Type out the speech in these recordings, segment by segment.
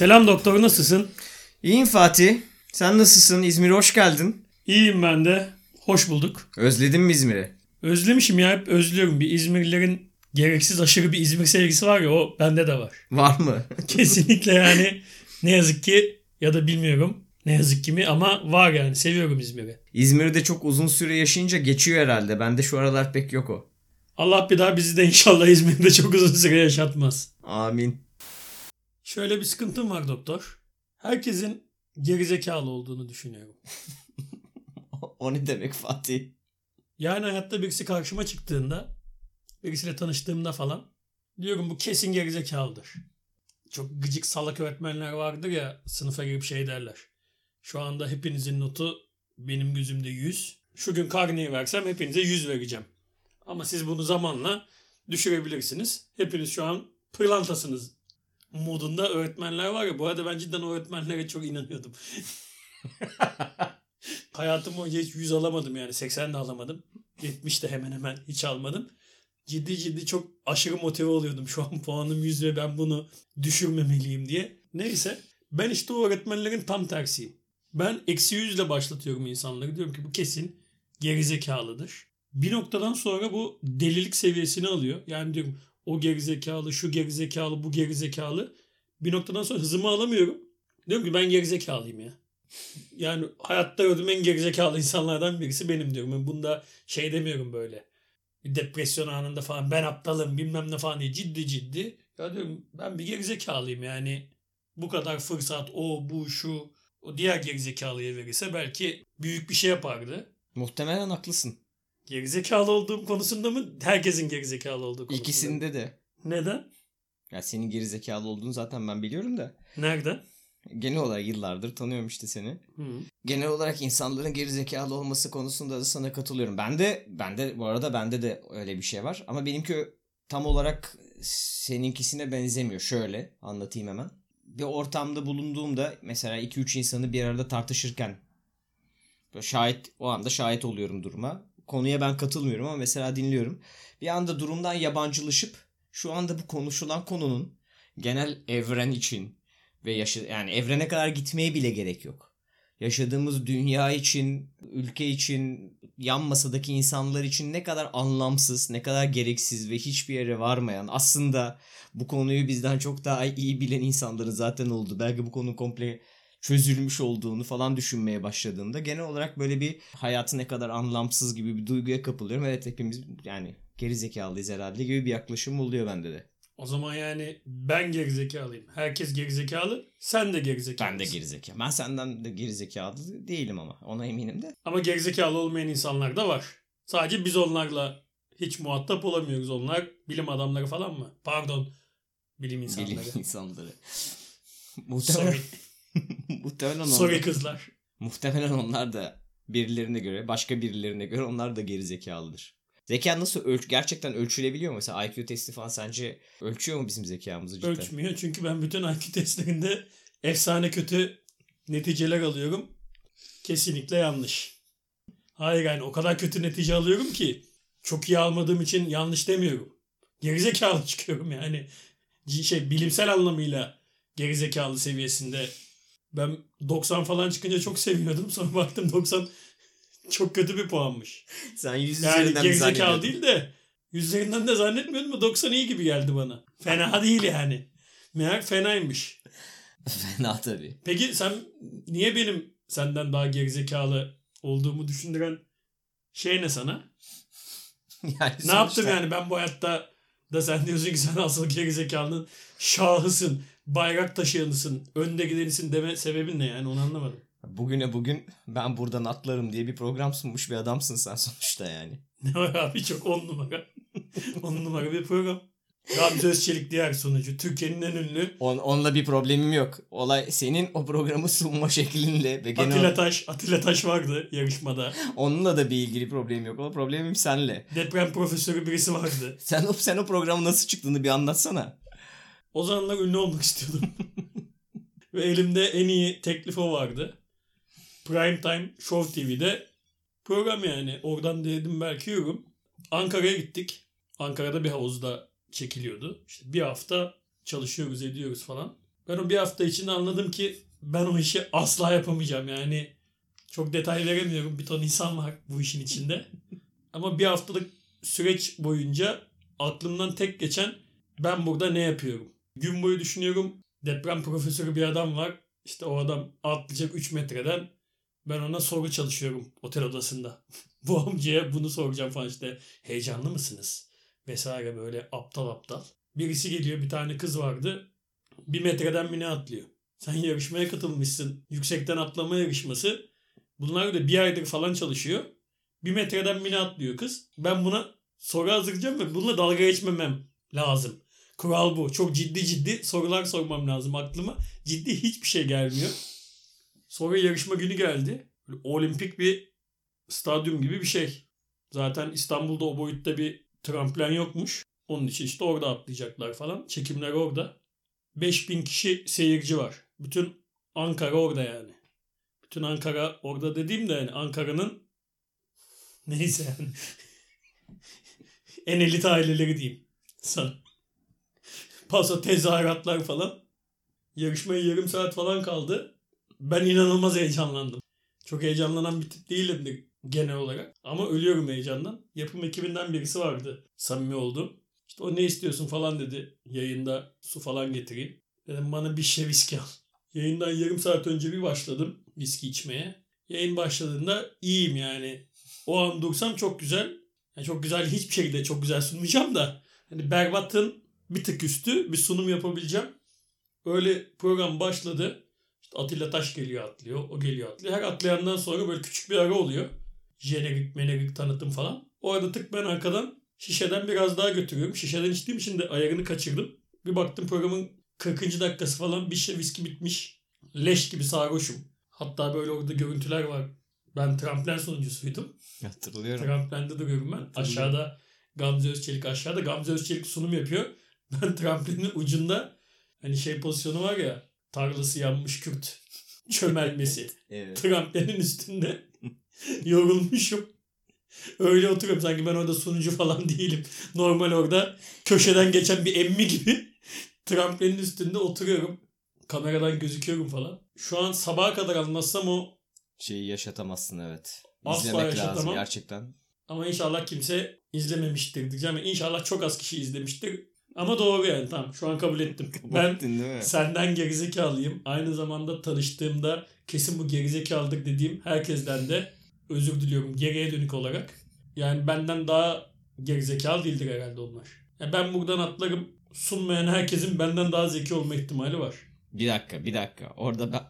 Selam doktor nasılsın? İyiyim Fatih. Sen nasılsın? İzmir'e hoş geldin. İyiyim ben de. Hoş bulduk. Özledin mi İzmir'i? Özlemişim ya hep özlüyorum. Bir İzmirlilerin gereksiz aşırı bir İzmir sevgisi var ya o bende de var. Var mı? Kesinlikle yani ne yazık ki ya da bilmiyorum ne yazık ki mi ama var yani seviyorum İzmir'i. İzmir'de çok uzun süre yaşayınca geçiyor herhalde. Bende şu aralar pek yok o. Allah bir daha bizi de inşallah İzmir'de çok uzun süre yaşatmaz. Amin. Şöyle bir sıkıntım var doktor. Herkesin gerizekalı olduğunu düşünüyorum. o ne demek Fatih? Yani hayatta birisi karşıma çıktığında, birisiyle tanıştığımda falan diyorum bu kesin gerizekalıdır. Çok gıcık salak öğretmenler vardır ya sınıfa girip şey derler. Şu anda hepinizin notu benim gözümde 100. Şu gün karneyi versem hepinize 100 vereceğim. Ama siz bunu zamanla düşürebilirsiniz. Hepiniz şu an pırlantasınız modunda öğretmenler var ya. Bu arada ben cidden öğretmenlere çok inanıyordum. Hayatım boyunca hiç 100 alamadım yani. 80 de alamadım. 70 de hemen hemen hiç almadım. Ciddi ciddi çok aşırı motive oluyordum. Şu an puanım 100 ve ben bunu düşürmemeliyim diye. Neyse. Ben işte o öğretmenlerin tam tersiyim. Ben eksi 100 ile başlatıyorum insanları. Diyorum ki bu kesin gerizekalıdır. Bir noktadan sonra bu delilik seviyesini alıyor. Yani diyorum o gerizekalı, şu gerizekalı, bu gerizekalı. Bir noktadan sonra hızımı alamıyorum. Diyorum ki ben gerizekalıyım ya. Yani hayatta gördüğüm en gerizekalı insanlardan birisi benim diyorum. Ben bunda şey demiyorum böyle. Bir depresyon anında falan ben aptalım bilmem ne falan diye ciddi ciddi. Ya diyorum ben bir gerizekalıyım yani. Bu kadar fırsat o bu şu o diğer gerizekalıya verirse belki büyük bir şey yapardı. Muhtemelen haklısın. Gerizekalı olduğum konusunda mı? Herkesin gerizekalı olduğu konusunda İkisinde de. Neden? Ya senin gerizekalı olduğunu zaten ben biliyorum da. Nereden? Genel olarak yıllardır tanıyorum işte seni. Hı. Genel olarak insanların gerizekalı olması konusunda da sana katılıyorum. Ben de ben de bu arada bende de öyle bir şey var ama benimki tam olarak seninkisine benzemiyor. Şöyle anlatayım hemen. Bir ortamda bulunduğumda mesela 2-3 insanı bir arada tartışırken şahit o anda şahit oluyorum duruma. Konuya ben katılmıyorum ama mesela dinliyorum. Bir anda durumdan yabancılaşıp şu anda bu konuşulan konunun genel evren için ve yaşa yani evrene kadar gitmeye bile gerek yok. Yaşadığımız dünya için, ülke için, yan masadaki insanlar için ne kadar anlamsız, ne kadar gereksiz ve hiçbir yere varmayan aslında bu konuyu bizden çok daha iyi bilen insanların zaten oldu. Belki bu konu komple çözülmüş olduğunu falan düşünmeye başladığında genel olarak böyle bir hayatı ne kadar anlamsız gibi bir duyguya kapılıyorum. Evet hepimiz yani gerizekalıyız herhalde gibi bir yaklaşım oluyor bende de. O zaman yani ben gerizekalıyım. Herkes gerizekalı. Sen de gerizekalısın. Ben de gerizekalı. Ben senden de gerizekalı değilim ama. Ona eminim de. Ama gerizekalı olmayan insanlar da var. Sadece biz onlarla hiç muhatap olamıyoruz. Onlar bilim adamları falan mı? Pardon. Bilim insanları. Bilim insanları. Muhtemelen. muhtemelen, onlar, kızlar. muhtemelen onlar da birilerine göre, başka birilerine göre onlar da gerizekalıdır. Zeka nasıl ölç gerçekten ölçülebiliyor mu? Mesela IQ testi falan sence ölçüyor mu bizim zekamızı cidden? Ölçmüyor. Çünkü ben bütün IQ testlerinde efsane kötü neticeler alıyorum. Kesinlikle yanlış. Hayır yani o kadar kötü netice alıyorum ki çok iyi almadığım için yanlış demiyorum. Gerizekalı çıkıyorum yani. Şey bilimsel anlamıyla gerizekalı seviyesinde. Ben 90 falan çıkınca çok seviyordum. Sonra baktım 90 çok kötü bir puanmış. Sen yüz Yani üzerinden mi zannediyordun? değil de yüzlerinden de zannetmiyordum ama 90 iyi gibi geldi bana. Fena değil yani. Meğer fenaymış. Fena tabii. Peki sen niye benim senden daha gerizekalı olduğumu düşündüren şey ne sana? Yani Ne yaptım sonuçta- yani ben bu hayatta da sen diyorsun ki sen asıl gerizekalının şahısın, bayrak taşıyanısın, önde gidenisin deme sebebin ne yani onu anlamadım. Bugüne bugün ben buradan atlarım diye bir program sunmuş bir adamsın sen sonuçta yani. Ne var abi çok on numara. on numara bir program. Gamze Özçelik diğer sunucu. Türkiye'nin en ünlü. On, onunla bir problemim yok. Olay senin o programı sunma şeklinle ve genel Atilla Taş. Atilla Taş vardı yarışmada. onunla da bir ilgili problemim yok. O problemim senle. Deprem profesörü birisi vardı. Sen o sen o programı nasıl çıktığını bir anlatsana. O zamanlar ünlü olmak istiyordum. Ve elimde en iyi teklif o vardı. Prime Time Show TV'de program yani. Oradan dedim belki yorum. Ankara'ya gittik. Ankara'da bir havuzda çekiliyordu. İşte bir hafta çalışıyoruz ediyoruz falan. Ben o bir hafta içinde anladım ki ben o işi asla yapamayacağım. Yani çok detay veremiyorum. Bir ton insan var bu işin içinde. Ama bir haftalık süreç boyunca aklımdan tek geçen ben burada ne yapıyorum? Gün boyu düşünüyorum. Deprem profesörü bir adam var. İşte o adam atlayacak 3 metreden. Ben ona soru çalışıyorum otel odasında. bu amcaya bunu soracağım falan işte. Heyecanlı mısınız? Vesaire böyle aptal aptal. Birisi geliyor bir tane kız vardı. Bir metreden mi atlıyor? Sen yarışmaya katılmışsın. Yüksekten atlama yarışması. Bunlar da bir aydır falan çalışıyor. Bir metreden mi atlıyor kız? Ben buna soru hazırlayacağım ve bununla dalga geçmemem lazım. Kural bu. Çok ciddi ciddi sorular sormam lazım aklıma. Ciddi hiçbir şey gelmiyor. Sonra yarışma günü geldi. Olimpik bir stadyum gibi bir şey. Zaten İstanbul'da o boyutta bir tramplen yokmuş. Onun için işte orada atlayacaklar falan. Çekimler orada. 5000 kişi seyirci var. Bütün Ankara orada yani. Bütün Ankara orada dediğim de yani Ankara'nın neyse yani en elit aileleri diyeyim sana. Paso tezahüratlar falan. Yarışmaya yarım saat falan kaldı. Ben inanılmaz heyecanlandım. Çok heyecanlanan bir tip değilimdir genel olarak. Ama ölüyorum heyecandan. Yapım ekibinden birisi vardı. Samimi oldum. İşte o ne istiyorsun falan dedi. Yayında su falan getireyim. Dedim bana bir şey viski al. Yayından yarım saat önce bir başladım viski içmeye. Yayın başladığında iyiyim yani. O an dursam çok güzel. Yani çok güzel hiçbir şekilde çok güzel sunmayacağım da. Hani berbatın bir tık üstü bir sunum yapabileceğim. Öyle program başladı. İşte Atilla Taş geliyor atlıyor. O geliyor atlıyor. Her atlayandan sonra böyle küçük bir ara oluyor. Jenerik, menerik tanıtım falan. O arada tık ben arkadan şişeden biraz daha götürüyorum. Şişeden içtiğim için de ayarını kaçırdım. Bir baktım programın 40. dakikası falan bir şey viski bitmiş. Leş gibi sarhoşum. Hatta böyle orada görüntüler var. Ben tramplen sunucusuydum. Hatırlıyorum. Tramplende duruyorum ben. Aşağıda Gamze Özçelik aşağıda. Gamze Özçelik sunum yapıyor. Ben tramplinin ucunda hani şey pozisyonu var ya tarlası yanmış Kürt çömelmesi. Evet. Tramplinin üstünde yorulmuşum. Öyle oturuyorum sanki ben orada sunucu falan değilim. Normal orada köşeden geçen bir emmi gibi tramplinin üstünde oturuyorum. Kameradan gözüküyorum falan. Şu an sabaha kadar anlatsam o Şeyi yaşatamazsın evet. Asla İzlemek lazım gerçekten. Ama inşallah kimse izlememiştir diyeceğim. İnşallah çok az kişi izlemiştir. Ama doğru yani tamam şu an kabul ettim. ben senden gerizekalıyım. Aynı zamanda tanıştığımda kesin bu gerizekalılık dediğim herkesten de özür diliyorum geriye dönük olarak. Yani benden daha gerizekalı değildir herhalde onlar. Yani ben buradan atlarım sunmayan herkesin benden daha zeki olma ihtimali var. Bir dakika bir dakika. Orada ben,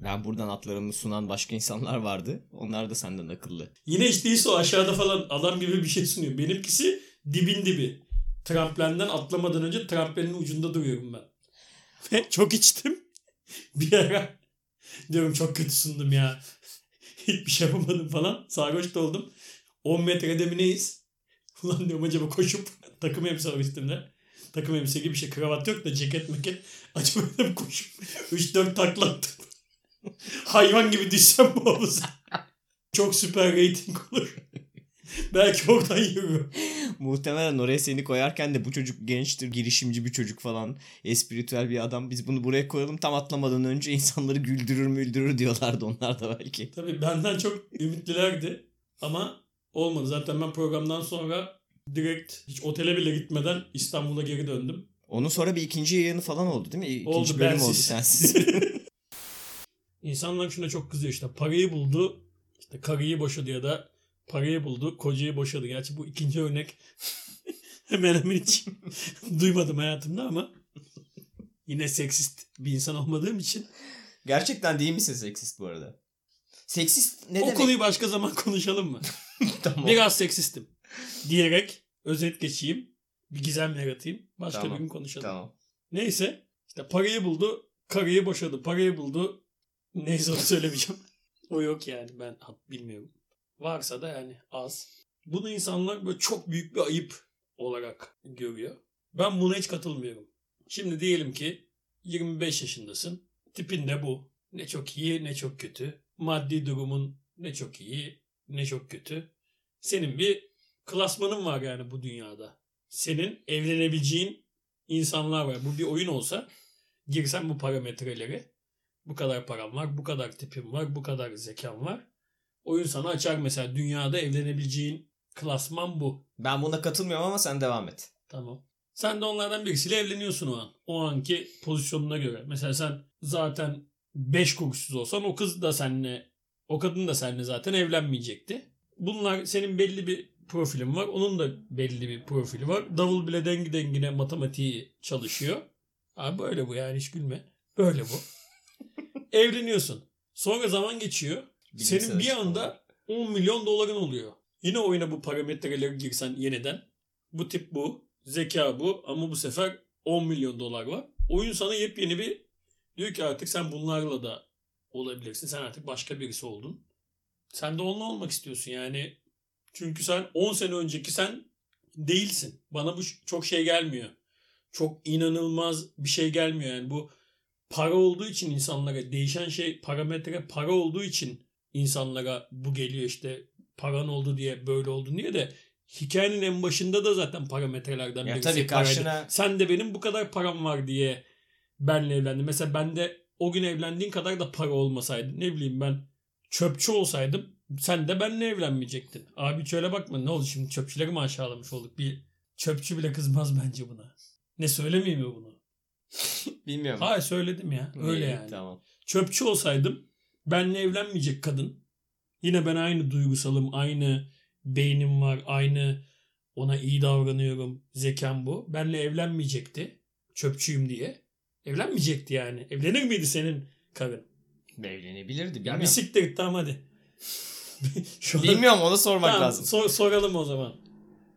ben buradan atlarımı sunan başka insanlar vardı. Onlar da senden akıllı. Yine hiç değilse o aşağıda falan adam gibi bir şey sunuyor. Benimkisi dibin dibi. Tramplenden atlamadan önce tramplenin ucunda duruyorum ben. Ve çok içtim. Bir ara diyorum çok kötü sundum ya. Hiçbir şey yapamadım falan. Sarhoş da oldum. 10 metrede mi neyiz? Ulan diyorum acaba koşup takım elbise var üstümde. Takım elbise gibi bir şey. Kravat yok da ceket meket. Acaba dedim koşup 3-4 takla attım. Hayvan gibi düşsem bu havuza. Çok süper rating olur. Belki oradan yürü. Muhtemelen oraya seni koyarken de bu çocuk gençtir, girişimci bir çocuk falan, espritüel bir adam. Biz bunu buraya koyalım tam atlamadan önce insanları güldürür müldürür diyorlardı onlar da belki. Tabii benden çok ümitlilerdi. Ama olmadı. Zaten ben programdan sonra direkt hiç otele bile gitmeden İstanbul'a geri döndüm. Onun sonra bir ikinci yayını falan oldu değil mi? İkinci Oldu, bölüm bensiz. oldu sensiz. İnsanlar şuna çok kızıyor işte. Parayı buldu. işte karıyı boşadı ya da parayı buldu. Kocayı boşadı. Gerçi bu ikinci örnek hemen hemen hiç duymadım hayatımda ama yine seksist bir insan olmadığım için Gerçekten değil misin seksist bu arada? Seksist ne o demek? konuyu başka zaman konuşalım mı? tamam. Biraz seksistim diyerek özet geçeyim. Bir gizem yaratayım. Başka Tamam, bir gün konuşalım. Tamam. Neyse işte parayı buldu. Karıyı boşadı. Parayı buldu. Neyse onu söylemeyeceğim. o yok yani ben bilmiyorum. Varsa da yani az. Bunu insanlar böyle çok büyük bir ayıp olarak görüyor. Ben buna hiç katılmıyorum. Şimdi diyelim ki 25 yaşındasın. Tipin de bu. Ne çok iyi ne çok kötü. Maddi durumun ne çok iyi ne çok kötü. Senin bir klasmanın var yani bu dünyada. Senin evlenebileceğin insanlar var. Bu bir oyun olsa girsen bu parametreleri bu kadar param var, bu kadar tipim var, bu kadar zekam var. Oyun sana açar mesela dünyada evlenebileceğin klasman bu. Ben buna katılmıyorum ama sen devam et. Tamam. Sen de onlardan birisiyle evleniyorsun o an. O anki pozisyonuna göre. Mesela sen zaten 5 kuruşsuz olsan o kız da seninle o kadın da seninle zaten evlenmeyecekti. Bunlar senin belli bir profilin var. Onun da belli bir profili var. Davul bile dengi dengine matematiği çalışıyor. Abi böyle bu yani hiç gülme. Böyle bu. Evleniyorsun. Sonra zaman geçiyor. Bilimsel Senin bir anda 10 milyon doların oluyor. Yine oyuna bu parametreleri girsen yeniden. Bu tip bu. Zeka bu. Ama bu sefer 10 milyon dolar var. Oyun sana yepyeni bir diyor ki artık sen bunlarla da olabilirsin. Sen artık başka birisi oldun. Sen de onunla olmak istiyorsun yani. Çünkü sen 10 sene önceki sen değilsin. Bana bu çok şey gelmiyor. Çok inanılmaz bir şey gelmiyor yani bu para olduğu için insanlara değişen şey parametre para olduğu için insanlara bu geliyor işte paran oldu diye böyle oldu diye de hikayenin en başında da zaten parametrelerden birisi tabii paraydı. karşına- Sen de benim bu kadar param var diye benle evlendin. Mesela ben de o gün evlendiğin kadar da para olmasaydı ne bileyim ben çöpçü olsaydım sen de benle evlenmeyecektin. Abi şöyle bakma ne oldu şimdi çöpçüleri mi aşağılamış olduk? Bir çöpçü bile kızmaz bence buna. Ne söylemeyeyim mi bunu? Bilmiyorum. Hayır söyledim ya. Öyle İyi, yani. Tamam. Çöpçü olsaydım benle evlenmeyecek kadın. Yine ben aynı duygusalım, aynı beynim var, aynı ona iyi davranıyorum, zekam bu. Benle evlenmeyecekti. Çöpçüyüm diye. Evlenmeyecekti yani. Evlenir miydi senin karın? Evlenebilirdi bilmiyorum. bir siktir tamam hadi. Şu an- Bilmiyorum onu sormak Tamam, lazım. sor- soralım o zaman.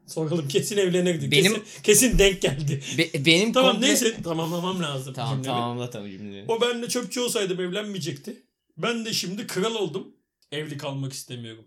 Soralım kesin evlenirdi. Benim- Kesin, kesin denk geldi. Be- benim Tamam komple- neyse tamamlamam lazım. Tamam cümlemi. tamamla tabii cümleleri. O ben de çöpçü olsaydım evlenmeyecekti. Ben de şimdi kral oldum. Evli kalmak istemiyorum.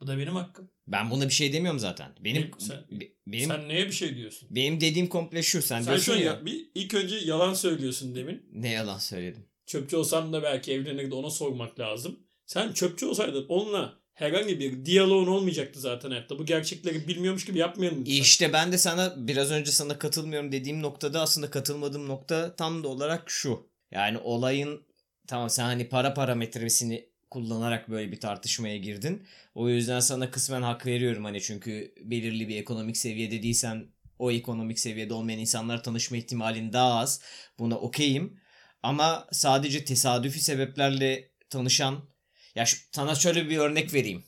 Bu da benim hakkım. Ben buna bir şey demiyorum zaten. Benim sen- be- benim Sen neye bir şey diyorsun? benim dediğim komple şu. Sen, Sen diyorsun ya, bir ilk önce yalan söylüyorsun demin. Ne yalan söyledim. Çöpçü olsam da belki evlenirdi ona sormak lazım. Sen çöpçü olsaydın onunla herhangi bir diyaloğun olmayacaktı zaten hayatta. Bu gerçekleri bilmiyormuş gibi yapmayalım lütfen. İşte ben de sana biraz önce sana katılmıyorum dediğim noktada aslında katılmadığım nokta tam da olarak şu. Yani olayın tamam sen hani para parametresini kullanarak böyle bir tartışmaya girdin. O yüzden sana kısmen hak veriyorum hani çünkü belirli bir ekonomik seviyede değilsen o ekonomik seviyede olmayan insanlar tanışma ihtimalin daha az. Buna okeyim. Ama sadece tesadüfi sebeplerle tanışan ya şu, sana şöyle bir örnek vereyim.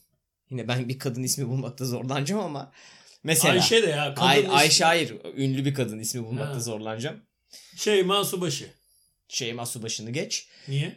Yine ben bir kadın ismi bulmakta zorlanacağım ama mesela Ayşe de ya. Kadın Ay, ismi- Ayşe hayır. Ünlü bir kadın ismi bulmakta Ha. zorlanacağım. Şey Mansubaşı. Şeyma Subaşı'nı geç. Niye?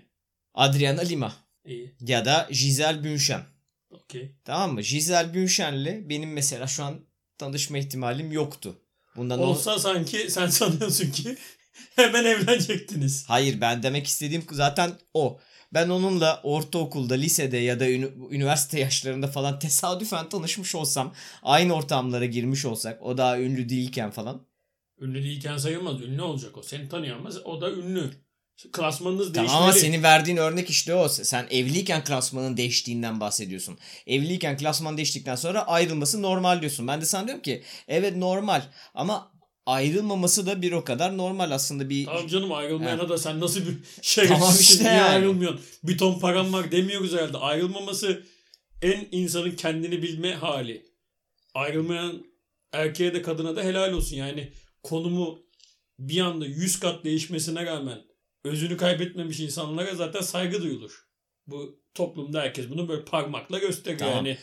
Adriana Lima. İyi. Ya da Giselle Bündchen. Okey. Tamam mı? Giselle Bündchen'le benim mesela şu an tanışma ihtimalim yoktu. Bundan Olsa sanki sen sanıyorsun ki hemen evlenecektiniz. Hayır ben demek istediğim zaten o. Ben onunla ortaokulda, lisede ya da üniversite yaşlarında falan tesadüfen tanışmış olsam, aynı ortamlara girmiş olsak, o daha ünlü değilken falan. Ünlü değilken sayılmaz. Ünlü olacak o. Seni tanıyamaz. O da ünlü. Klasmanınız Tamam değişmeli. ama senin verdiğin örnek işte o. Sen evliyken klasmanın değiştiğinden bahsediyorsun. Evliyken klasman değiştikten sonra ayrılması normal diyorsun. Ben de sana diyorum ki evet normal ama ayrılmaması da bir o kadar normal aslında bir Tamam canım ayrılmayana da sen nasıl bir şerefsizsin Tamam işte niye yani. ayrılmıyorsun? Bir ton param var demiyoruz herhalde. Ayrılmaması en insanın kendini bilme hali. Ayrılmayan erkeğe de kadına da helal olsun. Yani konumu bir anda 100 kat değişmesine rağmen özünü kaybetmemiş insanlara zaten saygı duyulur. Bu toplumda herkes bunu böyle parmakla gösteriyor. Tamam. Yani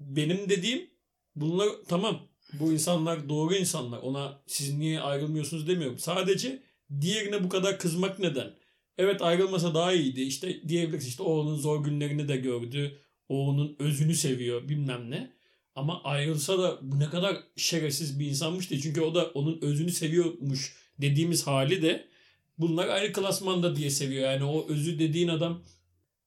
benim dediğim bunlar tamam bu insanlar doğru insanlar. Ona siz niye ayrılmıyorsunuz demiyorum. Sadece diğerine bu kadar kızmak neden? Evet ayrılmasa daha iyiydi. İşte diyebiliriz işte o onun zor günlerini de gördü. O onun özünü seviyor bilmem ne. Ama ayrılsa da bu ne kadar şerefsiz bir insanmış diye. Çünkü o da onun özünü seviyormuş dediğimiz hali de bunlar aynı klasmanda diye seviyor. Yani o özü dediğin adam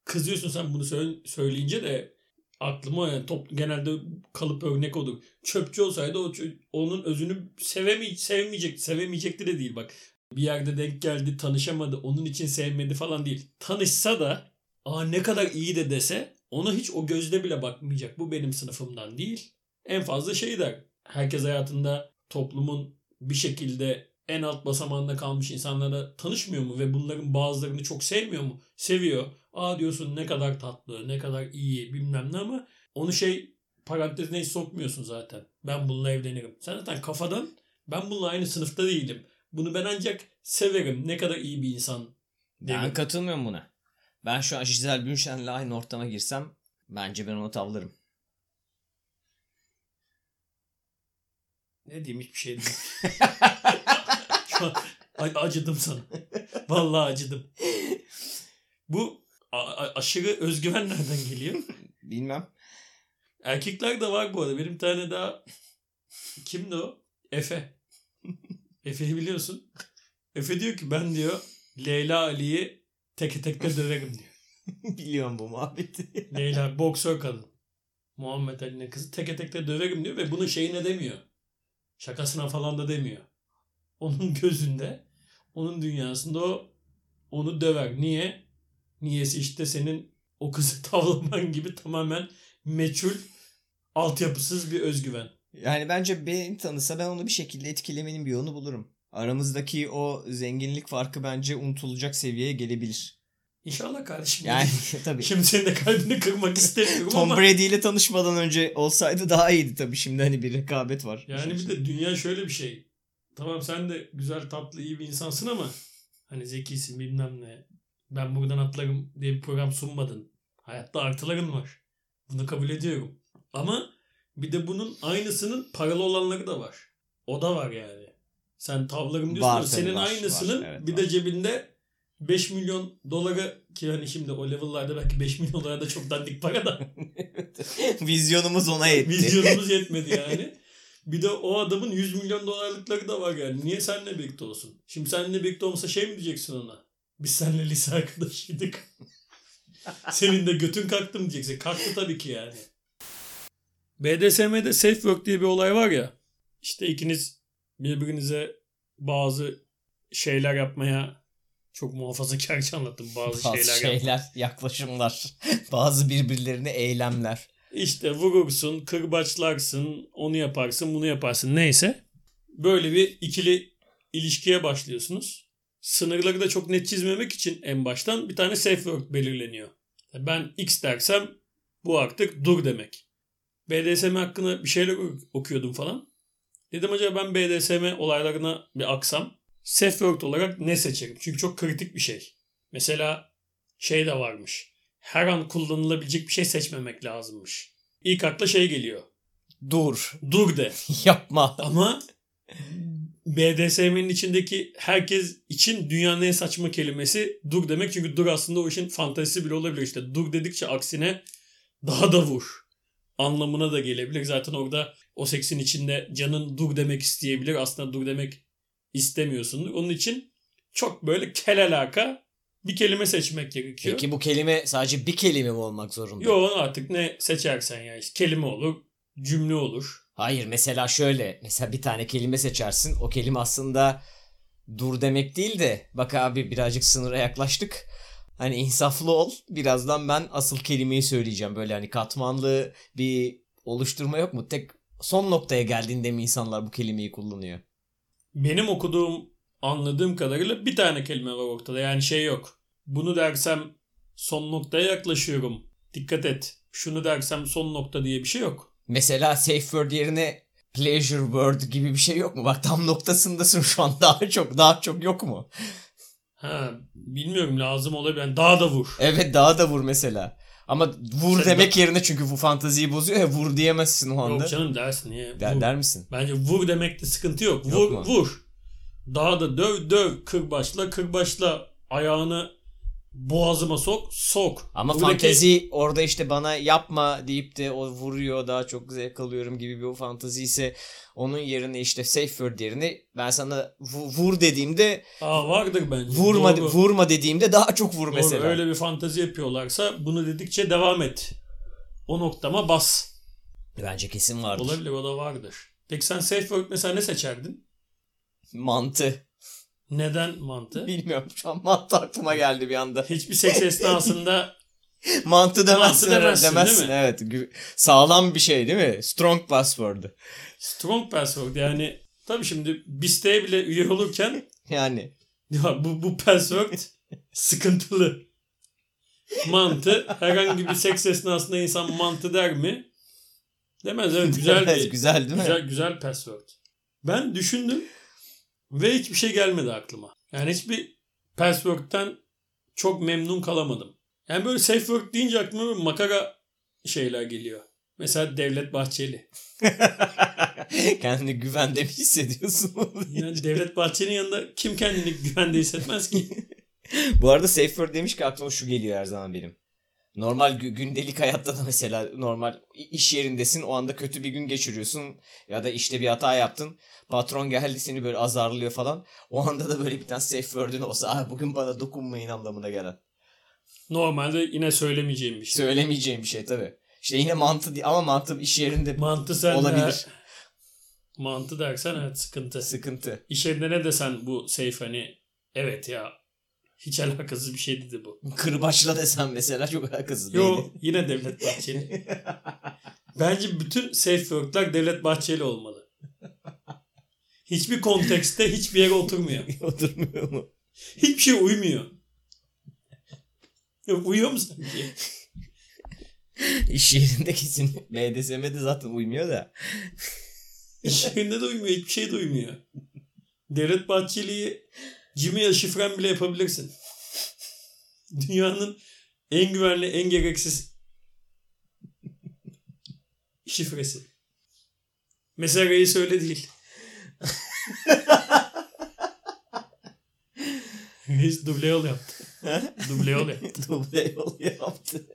kızıyorsun sen bunu söyle- söyleyince de aklıma yani top, genelde kalıp örnek olur. Çöpçü olsaydı o onun özünü sevemi sevmeyecek, sevemeyecekti de değil bak. Bir yerde denk geldi, tanışamadı, onun için sevmedi falan değil. Tanışsa da aa ne kadar iyi de dese ona hiç o gözle bile bakmayacak. Bu benim sınıfımdan değil. En fazla şey der. Herkes hayatında toplumun bir şekilde en alt basamağında kalmış insanlara tanışmıyor mu ve bunların bazılarını çok sevmiyor mu? Seviyor. Aa diyorsun ne kadar tatlı, ne kadar iyi bilmem ne ama onu şey parantezine hiç sokmuyorsun zaten. Ben bununla evlenirim. Sen zaten kafadan ben bununla aynı sınıfta değilim. Bunu ben ancak severim. Ne kadar iyi bir insan. Ben derim. katılmıyorum buna. Ben şu an Giselle Bündchen'le aynı ortama girsem bence ben onu tavlarım. Ne diyeyim hiçbir şey değil. Şu an a- acıdım sana. Vallahi acıdım. Bu aşırı özgüven nereden geliyor? Bilmem. Erkekler de var bu arada. Benim tane daha kimdi o? Efe. Efe'yi biliyorsun. Efe diyor ki ben diyor Leyla Ali'yi teke tekte döverim diyor. Biliyorum bu muhabbeti. Leyla boksör kadın. Muhammed Ali'nin kızı teke tekte döverim diyor ve bunu şeyine demiyor. Şakasına falan da demiyor. Onun gözünde, onun dünyasında o onu döver. Niye? Niyesi işte senin o kızı tavlaman gibi tamamen meçhul, altyapısız bir özgüven. Yani bence beni tanısa ben onu bir şekilde etkilemenin bir yolunu bulurum. Aramızdaki o zenginlik farkı bence unutulacak seviyeye gelebilir. İnşallah kardeşim. Yani tabii. Şimdi senin de kalbini kırmak istemiyorum Tom ama. Brady ile tanışmadan önce olsaydı daha iyiydi tabii. Şimdi hani bir rekabet var. Yani bir de dünya şöyle bir şey. Tamam sen de güzel tatlı iyi bir insansın ama hani zekisin bilmem ne. Ben buradan atlarım diye bir program sunmadın. Hayatta artıların var. Bunu kabul ediyorum. Ama bir de bunun aynısının paralı olanları da var. O da var yani. Sen tavlarım diyorsun Var senin var, aynısının var. Evet, bir var. de cebinde 5 milyon dolara ki hani şimdi o level'larda belki 5 milyon dolara da çok dandik para da Vizyonumuz ona yetti. Vizyonumuz yetmedi yani. Bir de o adamın 100 milyon dolarlıkları da var yani. Niye seninle birlikte olsun? Şimdi seninle birlikte olmasa şey mi diyeceksin ona? Biz seninle lise arkadaşıydık. Senin de götün kalktı mı diyeceksin. Kalktı tabii ki yani. BDSM'de safe work diye bir olay var ya. İşte ikiniz birbirinize bazı şeyler yapmaya çok muhafazakarca anlattım. Bazı, Bazı şeyler, şeyler, yapmaya. yaklaşımlar, bazı birbirlerine eylemler. İşte vurursun, kırbaçlarsın, onu yaparsın, bunu yaparsın neyse. Böyle bir ikili ilişkiye başlıyorsunuz. Sınırları da çok net çizmemek için en baştan bir tane safe word belirleniyor. Ben X dersem bu artık dur demek. BDSM hakkında bir şeyler okuyordum falan. Dedim acaba ben BDSM olaylarına bir aksam safe word olarak ne seçerim? Çünkü çok kritik bir şey. Mesela şey de varmış. Her an kullanılabilecek bir şey seçmemek lazımmış. İlk akla şey geliyor. Dur, Dur de. yapma. Ama BDSM'nin içindeki herkes için dünyanın en saçma kelimesi dur demek. Çünkü dur aslında o işin fantezisi bile olabilir. İşte dur dedikçe aksine daha da vur anlamına da gelebilir. Zaten orada o seksin içinde canın dur demek isteyebilir. Aslında dur demek istemiyorsundur. Onun için çok böyle kel alaka bir kelime seçmek gerekiyor. Peki bu kelime sadece bir kelime mi olmak zorunda? Yo artık ne seçersen ya. İşte kelime olur, cümle olur. Hayır mesela şöyle. Mesela bir tane kelime seçersin. O kelime aslında dur demek değil de bak abi birazcık sınıra yaklaştık. Hani insaflı ol. Birazdan ben asıl kelimeyi söyleyeceğim. Böyle hani katmanlı bir oluşturma yok mu? Tek son noktaya geldiğinde mi insanlar bu kelimeyi kullanıyor? Benim okuduğum, anladığım kadarıyla bir tane kelime var ortada. Yani şey yok. Bunu dersem son noktaya yaklaşıyorum. Dikkat et. Şunu dersem son nokta diye bir şey yok. Mesela safe word yerine pleasure word gibi bir şey yok mu? Bak tam noktasındasın şu an daha çok daha çok yok mu? Ha, bilmiyorum lazım olabilir. Yani daha da vur. Evet daha da vur mesela. Ama vur Sen demek yerine çünkü bu fantaziyi bozuyor ya vur diyemezsin o anda. Yok canım dersin niye? Der, Vur. der misin? Bence vur demekte sıkıntı yok. Yok Vur, mu? vur. Daha da döv, döv. Kırbaçla, kırbaçla. Ayağını boğazıma sok, sok. Ama Buradaki- fantezi orada işte bana yapma deyip de o vuruyor daha çok zevk alıyorum gibi bir o fantazi ise onun yerine işte safe word yerine ben sana vu- vur dediğimde Aa, vardır bence. vurma Doğru. vurma dediğimde daha çok vur Doğru, mesela. Öyle bir fantezi yapıyorlarsa bunu dedikçe devam et. O noktama bas. Bence kesin vardır. Olabilir o da vardır. Peki sen safe word mesela ne seçerdin? Mantı. Neden mantı? Bilmiyorum şu an mantı aklıma geldi bir anda. Hiçbir seks esnasında Mantı demezsin. Mantı demezsin, demezsin? Evet. Sağlam bir şey değil mi? Strong password. strong password yani Tabii şimdi BIST'e bile üye olurken Yani ya bu, bu password sıkıntılı. Mantı herhangi bir seks esnasında insan mantı der mi? Demez evet güzel bir güzel değil mi? güzel güzel password. Ben düşündüm ve hiçbir şey gelmedi aklıma. Yani hiçbir password'ten çok memnun kalamadım. Yani böyle safe word deyince aklıma böyle makara şeyler geliyor. Mesela Devlet Bahçeli. Kendini güvende mi hissediyorsun? Yani Devlet Bahçeli'nin yanında kim kendini güvende hissetmez ki? Bu arada safe word demiş ki aklıma şu geliyor her zaman benim. Normal gü- gündelik hayatta da mesela normal iş yerindesin o anda kötü bir gün geçiriyorsun ya da işte bir hata yaptın. Patron geldi seni böyle azarlıyor falan. O anda da böyle bir tane safe word'ün olsa "Aa, bugün bana dokunmayın anlamına gelen. Normalde yine söylemeyeceğim bir şey. Söylemeyeceğim bir şey tabii. İşte yine mantı ama mantı iş yerinde Mantı sen olabilir. Mantı dersen evet sıkıntı. Sıkıntı. İş yerinde ne desen bu safe hani evet ya hiç alakasız bir şey dedi bu. Kırbaçla desem mesela çok alakasız değil. yine Devlet Bahçeli. Bence bütün safe word'lar Devlet Bahçeli olmalı. Hiçbir kontekste hiçbir yere oturmuyor. Oturmuyor mu? Hiçbir şey uymuyor. Yok, uyuyor mu sanki? İş yerinde kesin BDSM'de zaten uymuyor da. İş yerinde de uymuyor. Hiçbir şey de uymuyor. Devlet Bahçeli'yi Gmail şifren bile yapabilirsin. Dünyanın en güvenli, en gereksiz şifresi. Mesela reis öyle değil. reis duble yol yaptı. Duble yol yaptı. Duble yol yaptı.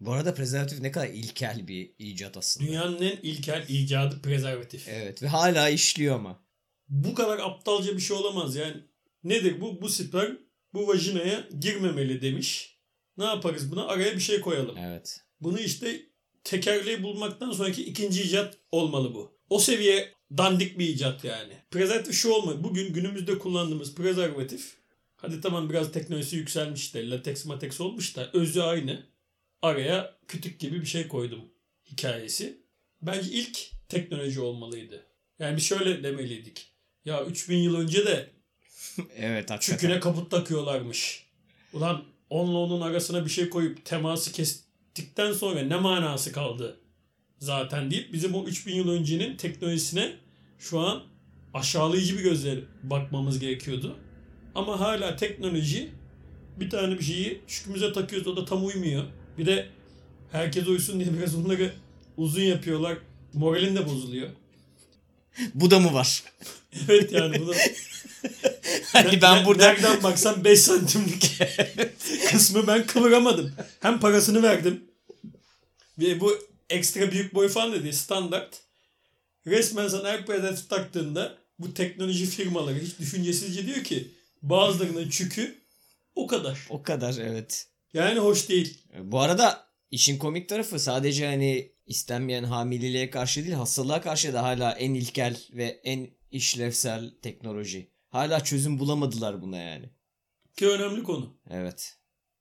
Bu arada prezervatif ne kadar ilkel bir icat aslında. Dünyanın en ilkel icadı prezervatif. Evet ve hala işliyor ama. Bu kadar aptalca bir şey olamaz yani. Nedir bu? Bu sperm bu vajinaya girmemeli demiş. Ne yaparız buna? Araya bir şey koyalım. Evet. Bunu işte tekerleği bulmaktan sonraki ikinci icat olmalı bu. O seviye dandik bir icat yani. Prezervatif şu olmalı. Bugün günümüzde kullandığımız prezervatif hadi tamam biraz teknolojisi yükselmiş de lateks mateks olmuş da özü aynı. Araya kütük gibi bir şey koydum hikayesi. Bence ilk teknoloji olmalıydı. Yani bir şöyle demeliydik. Ya 3000 yıl önce de evet hakikaten. çüküne kabut takıyorlarmış. Ulan onunla onun arasına bir şey koyup teması kestikten sonra ne manası kaldı zaten deyip bizim o 3000 yıl öncenin teknolojisine şu an aşağılayıcı bir gözle bakmamız gerekiyordu. Ama hala teknoloji bir tane bir şeyi şükümüze takıyoruz o da tam uymuyor. Bir de herkes uysun diye biraz onları uzun yapıyorlar. Moralin de bozuluyor. Bu da mı var? Evet yani bu da Hani ben burada Nereden baksan 5 santimlik kısmı ben kıvıramadım. Hem parasını verdim. Ve bu ekstra büyük boy falan dedi standart. Resmen sana her prezervatif taktığında bu teknoloji firmaları hiç düşüncesizce diyor ki bazılarının çükü o kadar. o kadar evet. Yani hoş değil. Bu arada işin komik tarafı sadece hani istenmeyen hamileliğe karşı değil hastalığa karşı da hala en ilkel ve en işlevsel teknoloji. Hala çözüm bulamadılar buna yani. Ki önemli konu. Evet.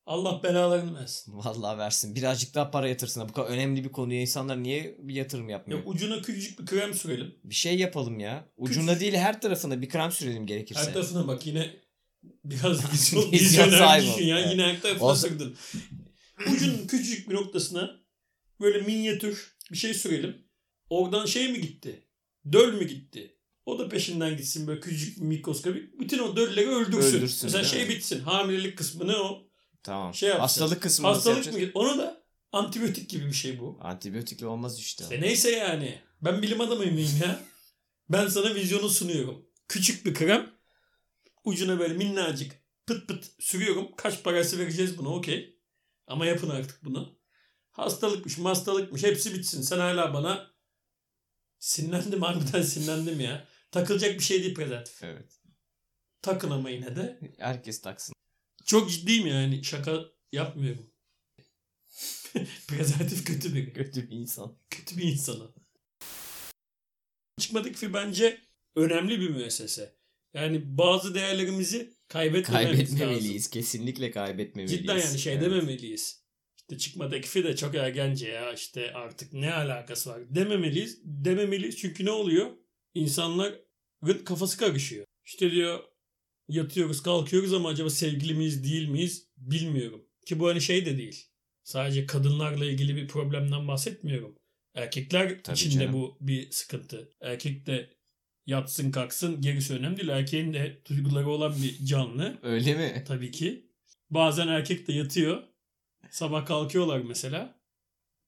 Allah belalarını versin. Vallahi versin. Birazcık daha para yatırsın. Bu kadar önemli bir konuya insanlar niye bir yatırım yapmıyor? Yok ucuna küçücük bir krem sürelim. Bir şey yapalım ya. Ucunda değil her tarafına bir krem sürelim gerekirse. Her tarafına bak yine biraz vizyon, Vizyon vizyoner sahibi düşün ya. Evet. Yine her tarafına sürdün. Ucunun küçücük bir noktasına böyle minyatür bir şey sürelim. Oradan şey mi gitti? Döl mü gitti? O da peşinden gitsin böyle küçücük mikroskopik. Bütün o dölleri öldürsün. Öldürsün, Mesela şey bitsin. Hamilelik kısmını o Tamam. Şey yapsın. Hastalık kısmı hastalık mı yapacağız? gitti? Onu da antibiyotik gibi bir şey bu. Antibiyotikle olmaz işte. İşte neyse yani. Ben bilim adamıyım ya. Ben sana vizyonu sunuyorum. Küçük bir krem. Ucuna böyle minnacık pıt pıt sürüyorum. Kaç parası vereceğiz buna okey. Ama yapın artık bunu. Hastalıkmış hastalıkmış hepsi bitsin. Sen hala bana sinirlendim harbiden sinirlendim ya. Takılacak bir şey değil prezervatif. Evet. Takın ama yine de. Herkes taksın. Çok ciddiyim yani şaka yapmıyorum. prezervatif kötü bir Kötü bir insan. kötü bir insanı. Çıkmadık fi bence önemli bir müessese. Yani bazı değerlerimizi kaybetmememiz lazım. Kaybetmemeliyiz. Kesinlikle kaybetmemeliyiz. Cidden yani şey Evet. dememeliyiz. İşte çıkmadaki de çok ergence ya işte artık ne alakası var dememeliyiz. Dememeliyiz çünkü ne oluyor? insanların kafası karışıyor. İşte diyor yatıyoruz kalkıyoruz ama acaba sevgili miyiz değil miyiz bilmiyorum. Ki bu hani şey de değil. Sadece kadınlarla ilgili bir problemden bahsetmiyorum. Erkekler Tabii için de bu bir sıkıntı. Erkek de yatsın kalksın gerisi önemli değil. Erkeğin de duyguları olan bir canlı. Öyle mi? Tabii ki. Bazen erkek de yatıyor. Sabah kalkıyorlar mesela.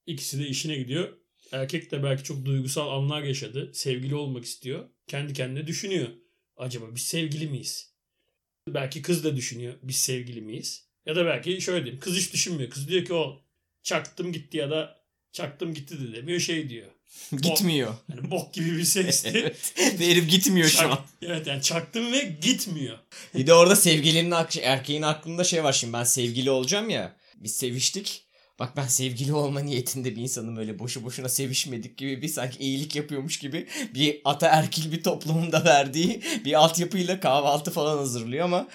İkisi de işine gidiyor. Erkek de belki çok duygusal anlar yaşadı. Sevgili olmak istiyor. Kendi kendine düşünüyor. Acaba biz sevgili miyiz? Belki kız da düşünüyor. Biz sevgili miyiz? Ya da belki şöyle diyeyim. Kız hiç düşünmüyor. Kız diyor ki o çaktım gitti ya da çaktım gitti de demiyor. Şey diyor. Gitmiyor. Yani bok gibi bir sesti. evet. Ve herif gitmiyor şu Çak- an. evet yani çaktım ve gitmiyor. Bir de orada sevgilinin erkeğin aklında şey var şimdi ben sevgili olacağım ya. Biz seviştik. Bak ben sevgili olma niyetinde bir insanım öyle boşu boşuna sevişmedik gibi bir sanki iyilik yapıyormuş gibi bir ataerkil bir toplumun da verdiği bir altyapıyla kahvaltı falan hazırlıyor ama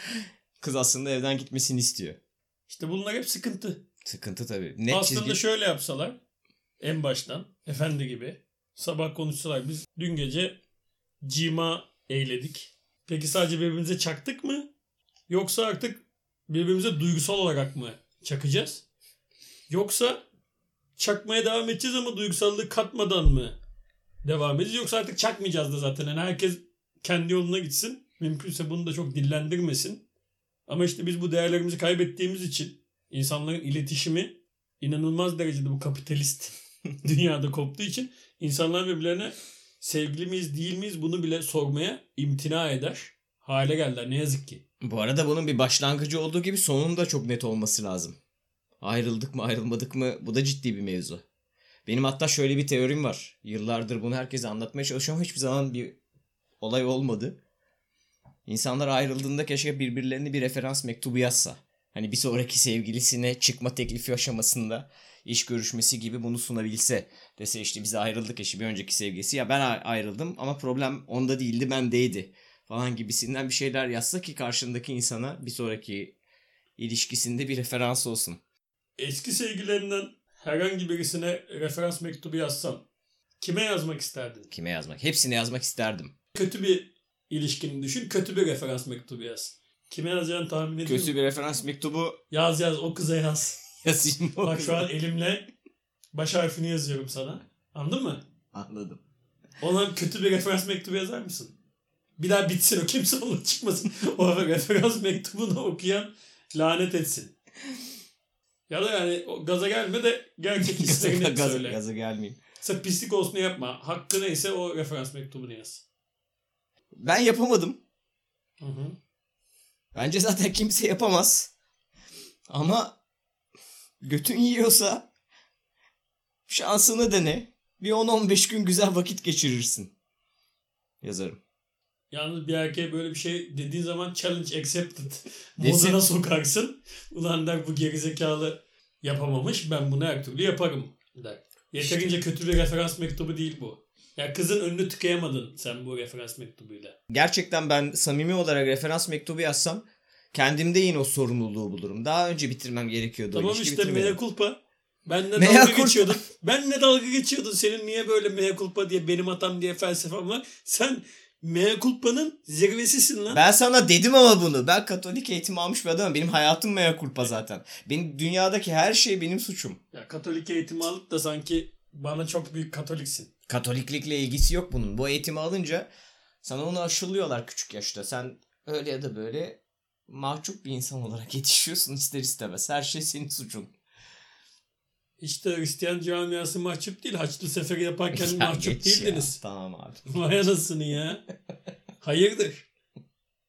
kız aslında evden gitmesini istiyor. İşte bunlar hep sıkıntı. Sıkıntı tabii. Net Aslında çizgi. şöyle yapsalar en baştan efendi gibi sabah konuşsalar biz dün gece cima eyledik. Peki sadece birbirimize çaktık mı? Yoksa artık birbirimize duygusal olarak mı çakacağız? Yoksa çakmaya devam edeceğiz ama duygusallığı katmadan mı devam edeceğiz? Yoksa artık çakmayacağız da zaten. Yani herkes kendi yoluna gitsin. Mümkünse bunu da çok dillendirmesin. Ama işte biz bu değerlerimizi kaybettiğimiz için insanların iletişimi inanılmaz derecede bu kapitalist dünyada koptuğu için insanlar birbirlerine sevgili miyiz değil miyiz bunu bile sormaya imtina eder hale geldiler ne yazık ki. Bu arada bunun bir başlangıcı olduğu gibi sonun da çok net olması lazım. Ayrıldık mı ayrılmadık mı bu da ciddi bir mevzu. Benim hatta şöyle bir teorim var. Yıllardır bunu herkese anlatmaya çalışıyorum hiçbir zaman bir olay olmadı. İnsanlar ayrıldığında keşke birbirlerine bir referans mektubu yazsa. Hani bir sonraki sevgilisine çıkma teklifi aşamasında iş görüşmesi gibi bunu sunabilse. Dese işte biz ayrıldık eşi bir önceki sevgilisi. Ya ben ayrıldım ama problem onda değildi bendeydi falan gibisinden bir şeyler yazsa ki karşındaki insana bir sonraki ilişkisinde bir referans olsun. Eski sevgilerinden herhangi birisine referans mektubu yazsan kime yazmak isterdin? Kime yazmak? Hepsine yazmak isterdim. Kötü bir ilişkini düşün kötü bir referans mektubu yaz. Kime yazacağını tahmin ediyor Kötü musun? bir referans mektubu Yaz yaz o kıza yaz. yazayım. o Bak şu an elimle baş harfini yazıyorum sana. Anladın mı? Anladım. Ona kötü bir referans mektubu yazar mısın? Bir daha bitsin o kimse onunla çıkmasın. o referans mektubunu okuyan lanet etsin. Ya da yani gaza gelme de gerçek gaza, hislerini gaza, söyle. gaza gelmeyeyim. Sen pislik olsun yapma. Hakkı neyse o referans mektubunu yaz. Ben yapamadım. Hı hı. Bence zaten kimse yapamaz. Ama götün yiyorsa şansını dene. Bir 10-15 gün güzel vakit geçirirsin. Yazarım. Yalnız bir erkeğe böyle bir şey dediğin zaman challenge accepted moduna sokarsın. Ulan der bu gerizekalı yapamamış ben bunu her türlü yaparım der. Yeterince kötü bir referans mektubu değil bu. Ya kızın önünü tıkayamadın sen bu referans mektubuyla. Gerçekten ben samimi olarak referans mektubu yazsam kendimde yine o sorumluluğu bulurum. Daha önce bitirmem gerekiyordu. Tamam işte mea culpa. Benle Mea dalga geçiyordun. Benle dalga geçiyordun. Senin niye böyle mea culpa diye benim hatam diye felsefem var. Sen mea culpa'nın zirvesisin lan. Ben sana dedim ama bunu. Ben Katolik eğitim almış bir adamım. Benim hayatım mea culpa zaten. Benim dünyadaki her şey benim suçum. Ya Katolik eğitimi alıp da sanki bana çok büyük Katoliksin. Katoliklikle ilgisi yok bunun. Bu eğitimi alınca sana onu aşılıyorlar küçük yaşta. Sen öyle ya da böyle mahcup bir insan olarak yetişiyorsun ister istemez. Her şey senin suçun. İşte Hristiyan camiası mahcup değil. Haçlı seferi yaparken Ya mahcup geç ya. değildiniz. Tamam abi. Vay anasını ya. Hayırdır?